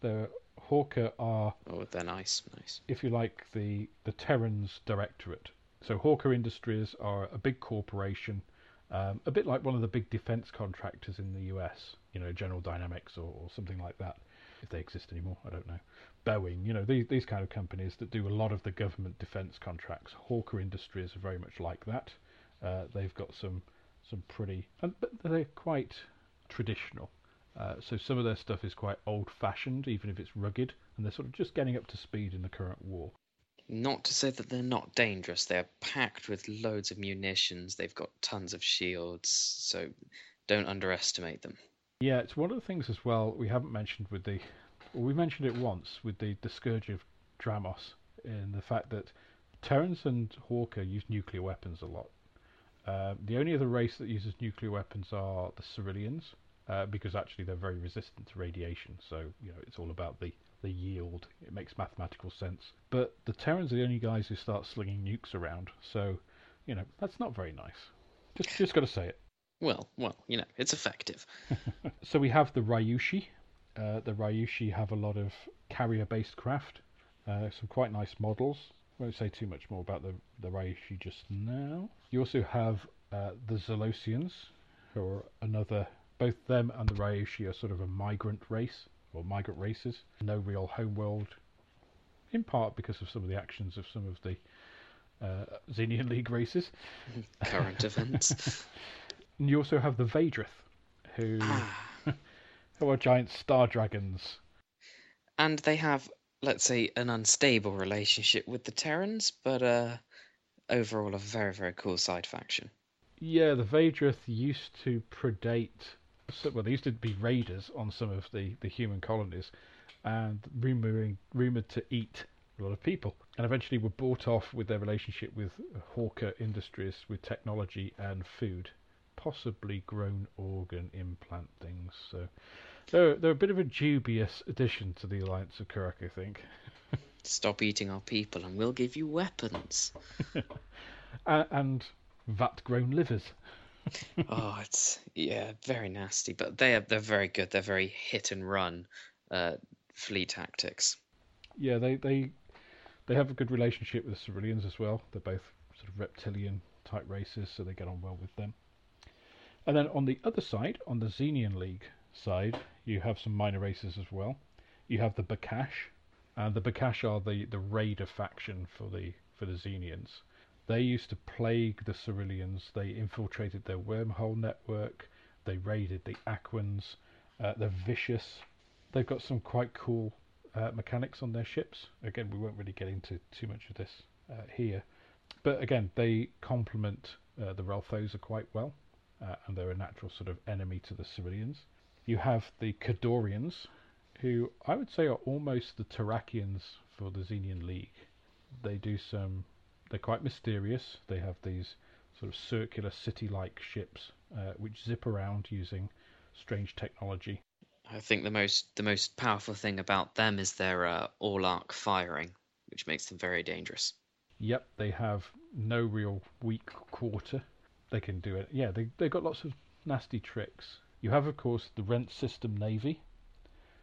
The Hawker are.
Oh, they're nice, nice.
If you like, the the Terran's directorate. So Hawker Industries are a big corporation, um, a bit like one of the big defense contractors in the US. You know, General Dynamics or, or something like that. If they exist anymore, I don't know. Boeing, you know, these these kind of companies that do a lot of the government defense contracts. Hawker Industries are very much like that. Uh, they've got some some pretty, and but they're quite traditional. Uh, so some of their stuff is quite old-fashioned, even if it's rugged, and they're sort of just getting up to speed in the current war.
Not to say that they're not dangerous. They're packed with loads of munitions. They've got tons of shields, so don't underestimate them.
Yeah, it's one of the things as well we haven't mentioned with the. Well, we mentioned it once with the, the Scourge of Dramos. in the fact that Terrans and Hawker use nuclear weapons a lot. Uh, the only other race that uses nuclear weapons are the Sorylians, uh, because actually they're very resistant to radiation. So you know it's all about the the yield. It makes mathematical sense. But the Terrans are the only guys who start slinging nukes around. So you know that's not very nice. Just just got to say it.
Well, well, you know, it's effective.
so we have the Ryushi. Uh, the Ryushi have a lot of carrier-based craft. Uh, some quite nice models. Won't say too much more about the the Ryushi just now. You also have uh, the Zelosians, who are another. Both them and the Ryushi are sort of a migrant race or migrant races. No real homeworld, in part because of some of the actions of some of the uh, Zenian League races.
Current events.
And you also have the Vaydrith, who who are giant star dragons.
and they have, let's say, an unstable relationship with the Terrans, but uh, overall a very, very cool side faction.
Yeah, the Vaydrith used to predate. Well, they used to be raiders on some of the, the human colonies, and rumoring, rumored to eat a lot of people, and eventually were bought off with their relationship with Hawker Industries with technology and food, possibly grown organ implant things. So they're they're a bit of a dubious addition to the Alliance of Kurak, I think.
Stop eating our people, and we'll give you weapons.
And vat grown livers.
oh, it's yeah, very nasty. But they are they're very good. They're very hit and run uh, fleet tactics.
Yeah, they, they they have a good relationship with the Sorylians as well. They're both sort of reptilian type races, so they get on well with them. And then on the other side, on the Zenian League side, you have some minor races as well. You have the Bakash, and the Bakash are the, the raider faction for the for the Zenians. They used to plague the Sorylians. They infiltrated their wormhole network. They raided the Aquans. Uh, they're vicious. They've got some quite cool uh, mechanics on their ships. Again, we won't really get into too much of this uh, here. But again, they complement uh, the Relthoza quite well, uh, and they're a natural sort of enemy to the Sorylians. You have the Kadorians, who I would say are almost the Tarakians for the Zenian League. They do some. They're quite mysterious. They have these sort of circular city-like ships uh, which zip around using strange technology.
I think the most the most powerful thing about them is their uh, all arc firing, which makes them very dangerous.
Yep, they have no real weak quarter. They can do it. Yeah, they they've got lots of nasty tricks. You have, of course, the Rent System Navy.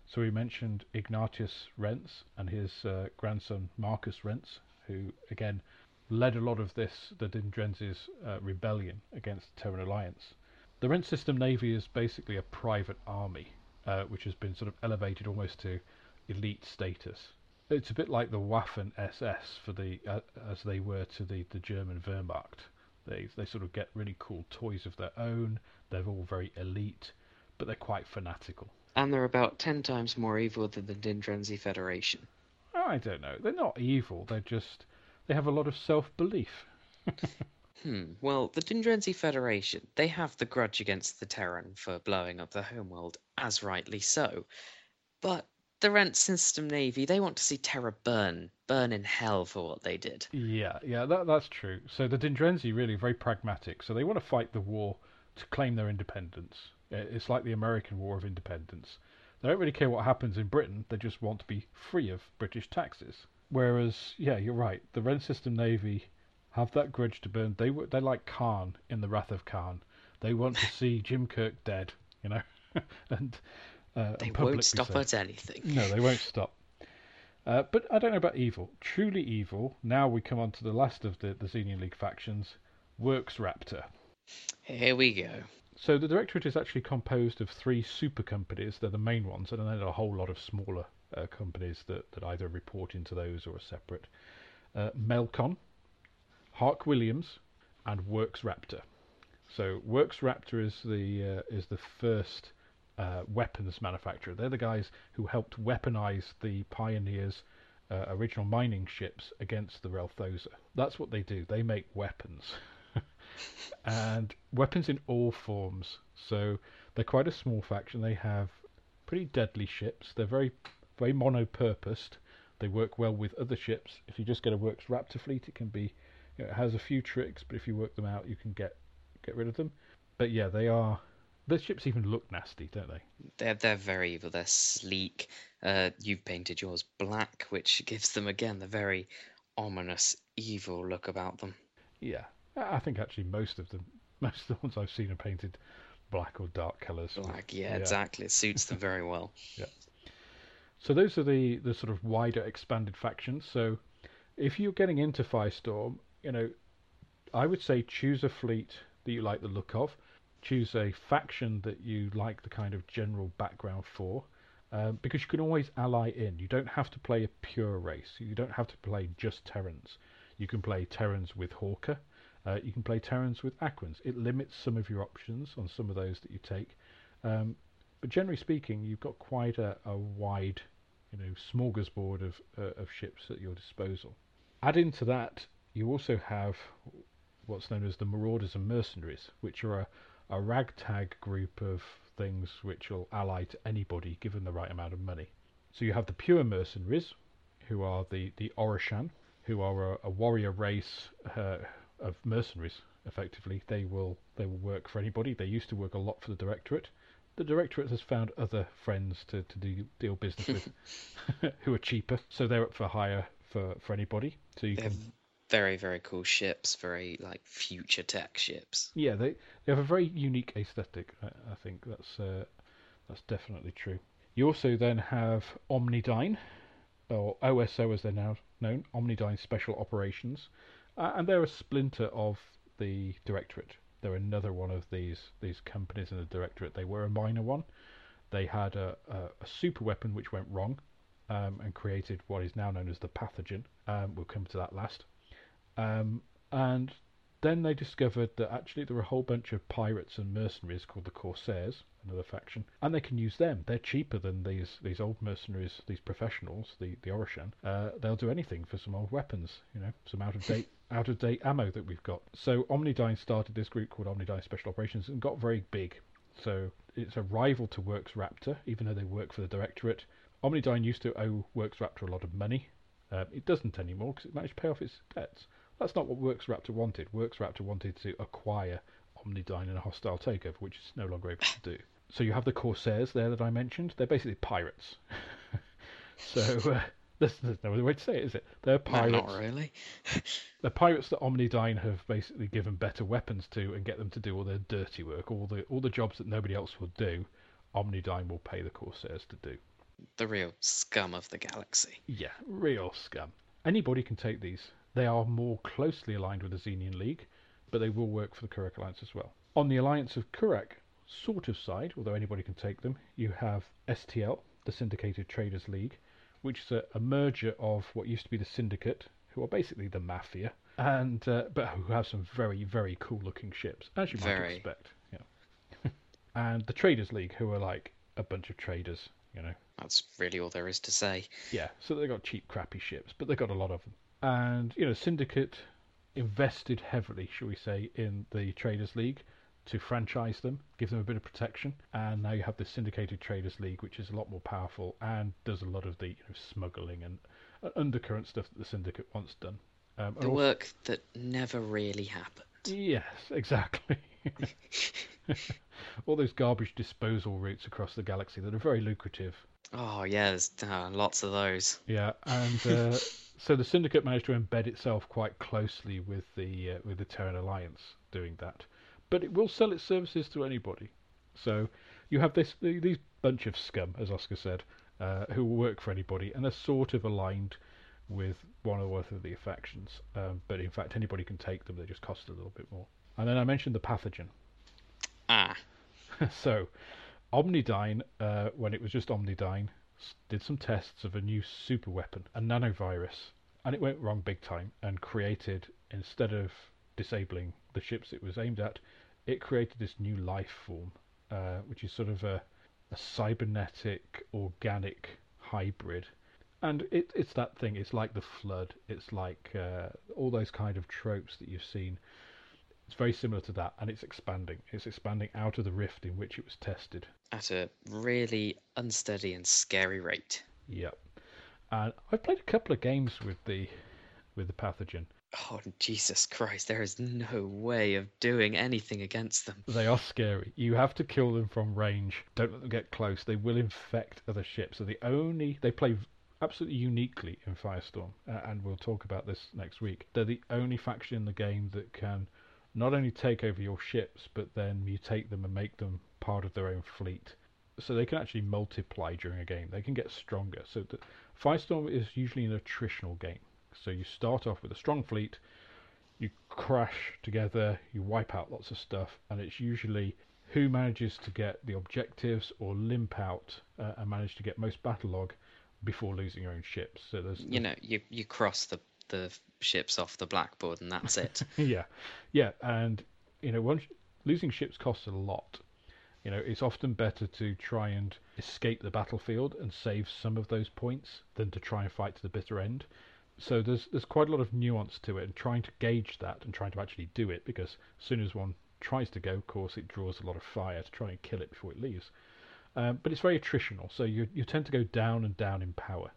So we mentioned Ignatius Rents and his uh, grandson Marcus Rents, who again led a lot of this the Dindrenzi's uh, rebellion against the Terran Alliance. The Rent System Navy is basically a private army, uh, which has been sort of elevated almost to elite status. It's a bit like the Waffen SS for the uh, as they were to the, the German Wehrmacht. They they sort of get really cool toys of their own. They're all very elite, but they're quite fanatical.
And they're about ten times more evil than the Dindrenzi Federation.
I don't know. They're not evil. They're just they have a lot of self belief.
Hmm. Well, the Dindrenzi Federation, they have the grudge against the Terran for blowing up the homeworld, as rightly so. But the Rent System Navy, they want to see Terra burn, burn in hell for what they did.
Yeah, yeah, that, that's true. So the Dindrenzi really very pragmatic. So they want to fight the war to claim their independence. It's like the American War of Independence. They don't really care what happens in Britain. They just want to be free of British taxes. Whereas, yeah, you're right. The Rent System Navy have that grudge to burn. They they like Khan in the Wrath of Khan. They want to see Jim Kirk dead, you know, and uh,
They won't stop
so.
at anything.
No, they won't stop. Uh, but I don't know about evil. Truly evil. Now we come on to the last of the, the Zenian League factions, Works Raptor.
Here we go.
So the directorate is actually composed of three super companies. They're the main ones, and then a whole lot of smaller uh, companies that, that either report into those or are separate. Uh, Melcon, Hark Williams, and Works Raptor. So Works Raptor is the uh, is the first uh, weapons manufacturer. They're the guys who helped weaponize the Pioneers' uh, original mining ships against the Relthoza. That's what they do. They make weapons, and weapons in all forms. So they're quite a small faction. They have pretty deadly ships. They're very very mono-purposed. They work well with other ships. If you just get a Works Raptor fleet, it can be, you know, it has a few tricks, but if you work them out, you can get get rid of them. But yeah, they are. The ships even look nasty, don't they?
They're they're very evil. They're sleek. Uh, you've painted yours black, which gives them again the very ominous, evil look about them.
Yeah, I think actually most of them, most of the ones I've seen are painted black or dark colours.
Black, yeah, exactly. It suits them very well. Yeah.
So those are the the sort of wider expanded factions. So if you're getting into Firestorm, you know, I would say choose a fleet that you like the look of, choose a faction that you like the kind of general background for, um, because you can always ally in. You don't have to play a pure race. You don't have to play just Terrans. You can play Terrans with Hawker. Uh, you can play Terrans with Aquans. It limits some of your options on some of those that you take. Um, but generally speaking, you've got quite a, a wide, you know, smorgasbord of uh, of ships at your disposal. Add into that, you also have what's known as the Marauders and Mercenaries, which are a, a ragtag group of things which will ally to anybody given the right amount of money. So you have the pure mercenaries, who are the the Oroshan, who are a, a warrior race uh, of mercenaries. Effectively, they will they will work for anybody. They used to work a lot for the Directorate. The Directorate has found other friends to, to do deal business with, who are cheaper. So they're up for hire for, for anybody. So you
They're
can
very very cool ships. Very like future tech ships.
Yeah, they they have a very unique aesthetic. I, I think that's uh, that's definitely true. You also then have Omnidyne, or OSO as they're now known, Omnidyne Special Operations, uh, and they're a splinter of the Directorate. They're another one of these these companies in the Directorate. They were a minor one. They had a, a, a super weapon which went wrong, um, and created what is now known as the pathogen. Um, we'll come to that last. Um, and then they discovered that actually there were a whole bunch of pirates and mercenaries called the Corsairs, another faction, and they can use them. They're cheaper than these these old mercenaries, these professionals, the the Oroshan. Uh, they'll do anything for some old weapons, you know, some out of date out of date ammo that we've got. So Omnidyne started this group called Omnidyne Special Operations and got very big. So it's a rival to Works Raptor, even though they work for the Directorate. Omnidyne used to owe Works Raptor a lot of money. Um, it doesn't anymore because it managed to pay off its debts. That's not what Works Raptor wanted. Works Raptor wanted to acquire Omnidyne in a hostile takeover, which it's no longer able to do. So you have the Corsairs there that I mentioned. They're basically pirates. so uh, there's, there's no other way to say it, is it? They're
No,
pirates.
not really.
They're pirates that Omnidyne have basically given better weapons to and get them to do all their dirty work, all the all the jobs that nobody else will do. Omnidyne will pay the Corsairs to do.
The real scum of the galaxy.
Yeah, real scum. Anybody can take these. They are more closely aligned with the Zenian League, but they will work for the Kurak Alliance as well. On the Alliance of Kurak sort of side, although anybody can take them, you have STL, the Syndicated Traders League, which is a, a merger of what used to be the Syndicate, who are basically the Mafia, and uh, but who have some very very cool looking ships, as you might
Very.
expect. Yeah. and the Traders League, who are like a bunch of traders, you know.
That's really all there is to say.
Yeah, so they've got cheap, crappy ships, but they've got a lot of them. And you know, Syndicate invested heavily, shall we say, in the Traders League to franchise them, give them a bit of protection. And now you have the Syndicated Traders League, which is a lot more powerful and does a lot of the you know, smuggling and uh, undercurrent stuff that the Syndicate wants done. Um,
The
also-
work that never really happened.
Yes, exactly. All those garbage disposal routes across the galaxy that are very lucrative.
Oh yeah, there's uh, lots of those.
Yeah, and uh, so the syndicate managed to embed itself quite closely with the uh, with the Terran Alliance doing that, but it will sell its services to anybody. So you have this these bunch of scum, as Oscar said, uh, who will work for anybody, and they're sort of aligned with one or both of the factions. Um, but in fact, anybody can take them; they just cost a little bit more. And then I mentioned the pathogen.
Ah,
so, Omnidyne, uh, when it was just Omnidyne, did some tests of a new super weapon, a nanovirus, and it went wrong big time and created, instead of disabling the ships it was aimed at, it created this new life form, uh, which is sort of a, a cybernetic, organic hybrid. And it, it's that thing, it's like the flood, it's like uh, all those kind of tropes that you've seen it's very similar to that, and it's expanding. It's expanding out of the rift in which it was tested.
at a really unsteady and scary rate.
Yep. And I've played a couple of games with the with the pathogen.
Oh Jesus Christ! There is no way of doing anything against them.
They are scary. You have to kill them from range. Don't let them get close. They will infect other ships. So the only they play absolutely uniquely in Firestorm, uh, and we'll talk about this next week. They're the only faction in the game that can not only take over your ships, but then mutate them and make them part of their own fleet. So they can actually multiply during a game. They can get stronger. So the, Firestorm is usually an attritional game. So you start off with a strong fleet, you crash together, you wipe out lots of stuff, and it's usually who manages to get the objectives or limp out uh, and manage to get most battle log before losing your own ships. So there's,
You know, you you cross the the ships off the blackboard and that's it.
yeah, yeah, and you know, once losing ships costs a lot. You know, it's often better to try and escape the battlefield and save some of those points than to try and fight to the bitter end. So there's there's quite a lot of nuance to it, and trying to gauge that and trying to actually do it, because as soon as one tries to go, of course, it draws a lot of fire to try and kill it before it leaves. Um, but it's very attritional, so you you tend to go down and down in power.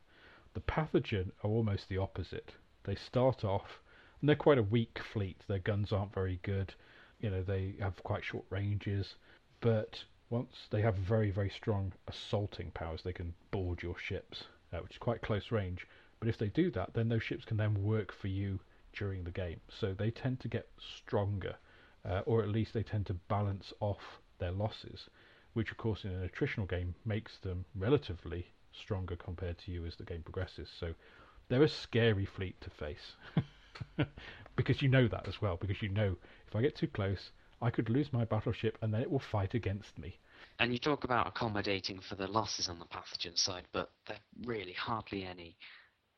The pathogen are almost the opposite. They start off, and they're quite a weak fleet. Their guns aren't very good. You know, they have quite short ranges, but once they have very very strong assaulting powers, they can board your ships, uh, which is quite close range. But if they do that, then those ships can then work for you during the game. So they tend to get stronger, uh, or at least they tend to balance off their losses which of course in an attritional game makes them relatively stronger compared to you as the game progresses. So they're a scary fleet to face. because you know that as well, because you know if I get too close, I could lose my battleship and then it will fight against me.
And you talk about accommodating for the losses on the pathogen side, but there are really hardly any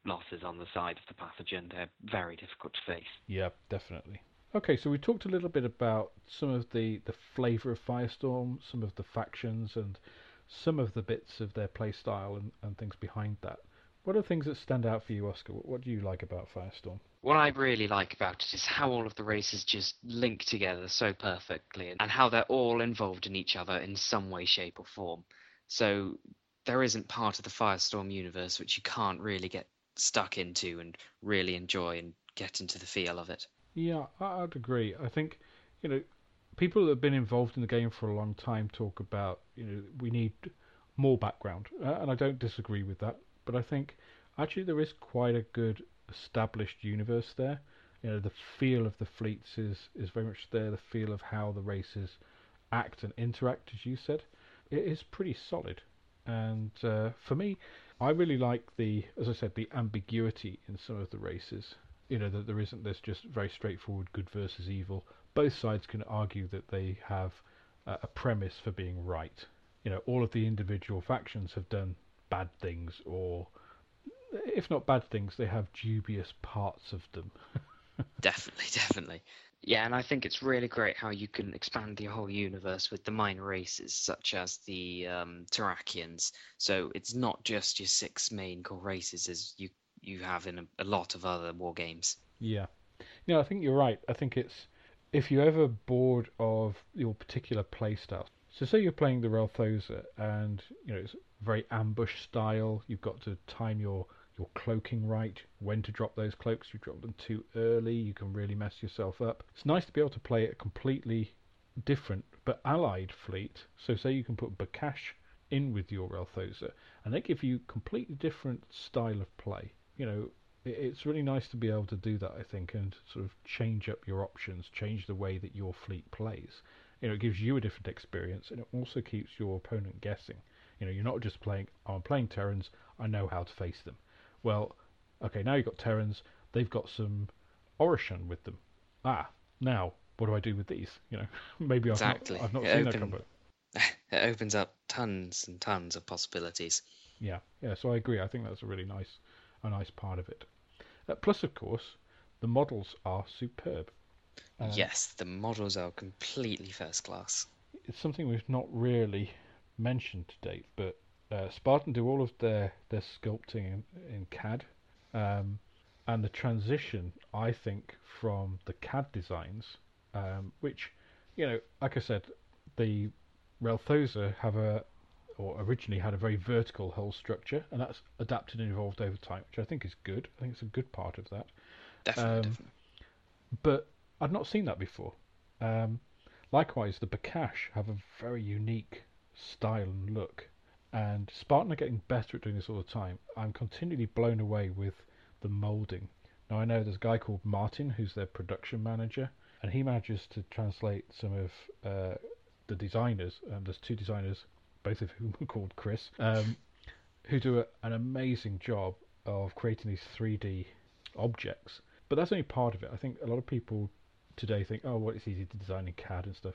losses on the side of the pathogen. They're very difficult to face.
Yeah, definitely. Okay, so we talked a little bit about some of the, the flavour of Firestorm, some of the factions, and some of the bits of their playstyle and, and things behind that. What are the things that stand out for you, Oscar? What, do you like about Firestorm?
What I really like about it is how all of the races just link together so perfectly and how they're all involved in each other in some way, shape, or form. So there isn't part of the Firestorm universe which you can't really get stuck into and really enjoy and get into the feel of it.
Yeah, I'd agree. I think, you know, people that have been involved in the game for a long time talk about, you know, we need more background, uh, and I don't disagree with that. But I think actually there is quite a good established universe there. You know, the feel of the fleets is is very much there. The feel of how the races act and interact, as you said, it is pretty solid. And uh, for me, I really like the, as I said, the ambiguity in some of the races you know that there isn't this just very straightforward good versus evil. Both sides can argue that they have uh, a premise for being right. You know, all of the individual factions have done bad things, or if not bad things, they have dubious parts of them.
definitely, definitely.
Yeah, and I think it's really great how you can expand the whole universe with the minor races, such as the um, Terrakians. So it's not just your six main core races, as you you have in a, a lot of other war games.
Yeah, yeah, I think you're right. I think it's if you're ever bored of your particular playstyle. So say you're playing the Relthoza and you know it's very ambush style. You've got to time your your cloaking right, when to drop those cloaks. You drop them too early, you can really mess yourself up. It's nice to be able to play a completely different but allied fleet. So say you can put Bakash in with your Relthoza, and they give you completely different style of play you know, it's really nice to be able to do that, I think, and sort of change up your options, change the way that your fleet plays. You know, it gives you a different experience, and it also keeps your opponent guessing. You know, you're not just playing, oh, I'm playing Terrans, I know how to face them. Well, okay, now you've got Terrans, they've got some Oroshan with them. Ah, now, what do I do with these? You know, maybe
exactly.
I've not, I've not seen open, that
cover. It opens up tons and tons of possibilities.
Yeah, yeah, so I agree. I think that's a really nice a nice part of it. Uh, plus, of course, the models are superb.
Um, yes, the models are completely first class.
It's something we've not really mentioned to date, but uh, Spartan do all of their, their sculpting in, in CAD. Um, and the transition, I think, from the CAD designs, um, which, you know, like I said, the Relthoza have a or originally had a very vertical hull structure, and that's adapted and evolved over time, which I think is good. I think it's a good part of that.
Definitely,
Um,
definitely.
But I'd not seen that before. Um, likewise, the Bakash have a very unique style and look, and Spartan are getting better at doing this all the time. I'm continually blown away with the molding. Now I know there's a guy called Martin who's their production manager, and he manages to translate some of uh, the designers. Um, there's two designers, both of whom are called Chris, um, who do a, an amazing job of creating these 3D objects. But that's only part of it. I think a lot of people today think, oh, well, it's easy to design in CAD and stuff.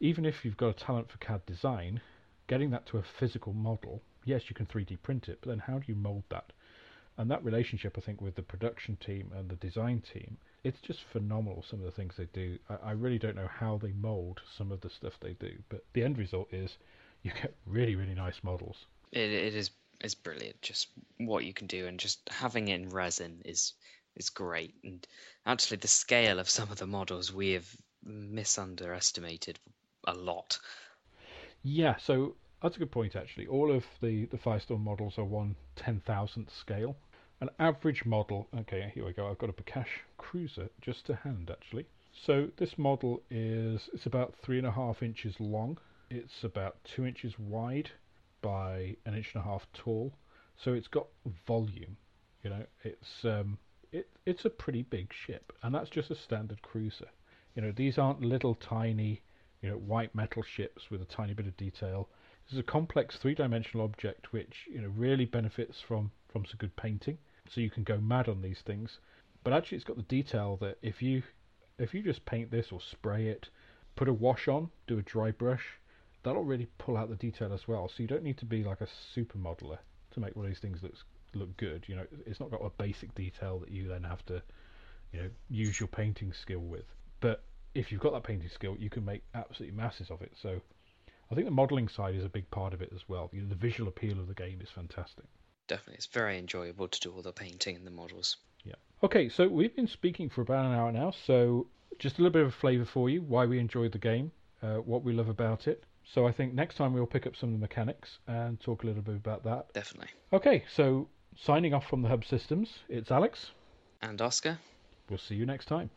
Even if you've got a talent for CAD design, getting that to a physical model, yes, you can 3D print it, but then how do you mold that? And that relationship, I think, with the production team and the design team, it's just phenomenal. Some of the things they do. I, I really don't know how they mold some of the stuff they do, but the end result is you get really, really nice models.
It it is is brilliant. Just what you can do, and just having it in resin is is great. And actually, the scale of some of the models we have misunderestimated a lot.
Yeah, so that's a good point actually. All of the the Firestorm models are one ten thousandth scale. An average model. Okay, here we go. I've got a Bakash Cruiser just to hand actually. So this model is it's about three and a half inches long. It's about two inches wide by an inch and a half tall. So it's got volume. You know, it's um, it it's a pretty big ship, and that's just a standard cruiser. You know, these aren't little tiny you know, white metal ships with a tiny bit of detail. This is a complex three-dimensional object which you know really benefits from from some good painting. So you can go mad on these things, but actually it's got the detail that if you if you just paint this or spray it, put a wash on, do a dry brush, that'll really pull out the detail as well. So you don't need to be like a super modeler to make one of these things look look good. You know, it's not got a basic detail that you then have to you know use your painting skill with, but if you've got that painting skill, you can make absolutely masses of it. So I think the modelling side is a big part of it as well. You know, the visual appeal of the game is fantastic.
Definitely, it's very enjoyable to do all the painting and the models.
Yeah. Okay, so we've been speaking for about an hour now, so just a little bit of a flavour for you, why we enjoyed the game, uh, what we love about it. So I think next time we'll pick up some of the mechanics and talk a little bit about that.
Definitely.
Okay, so signing off from the Hub Systems, it's Alex.
And Oscar.
We'll see you next time.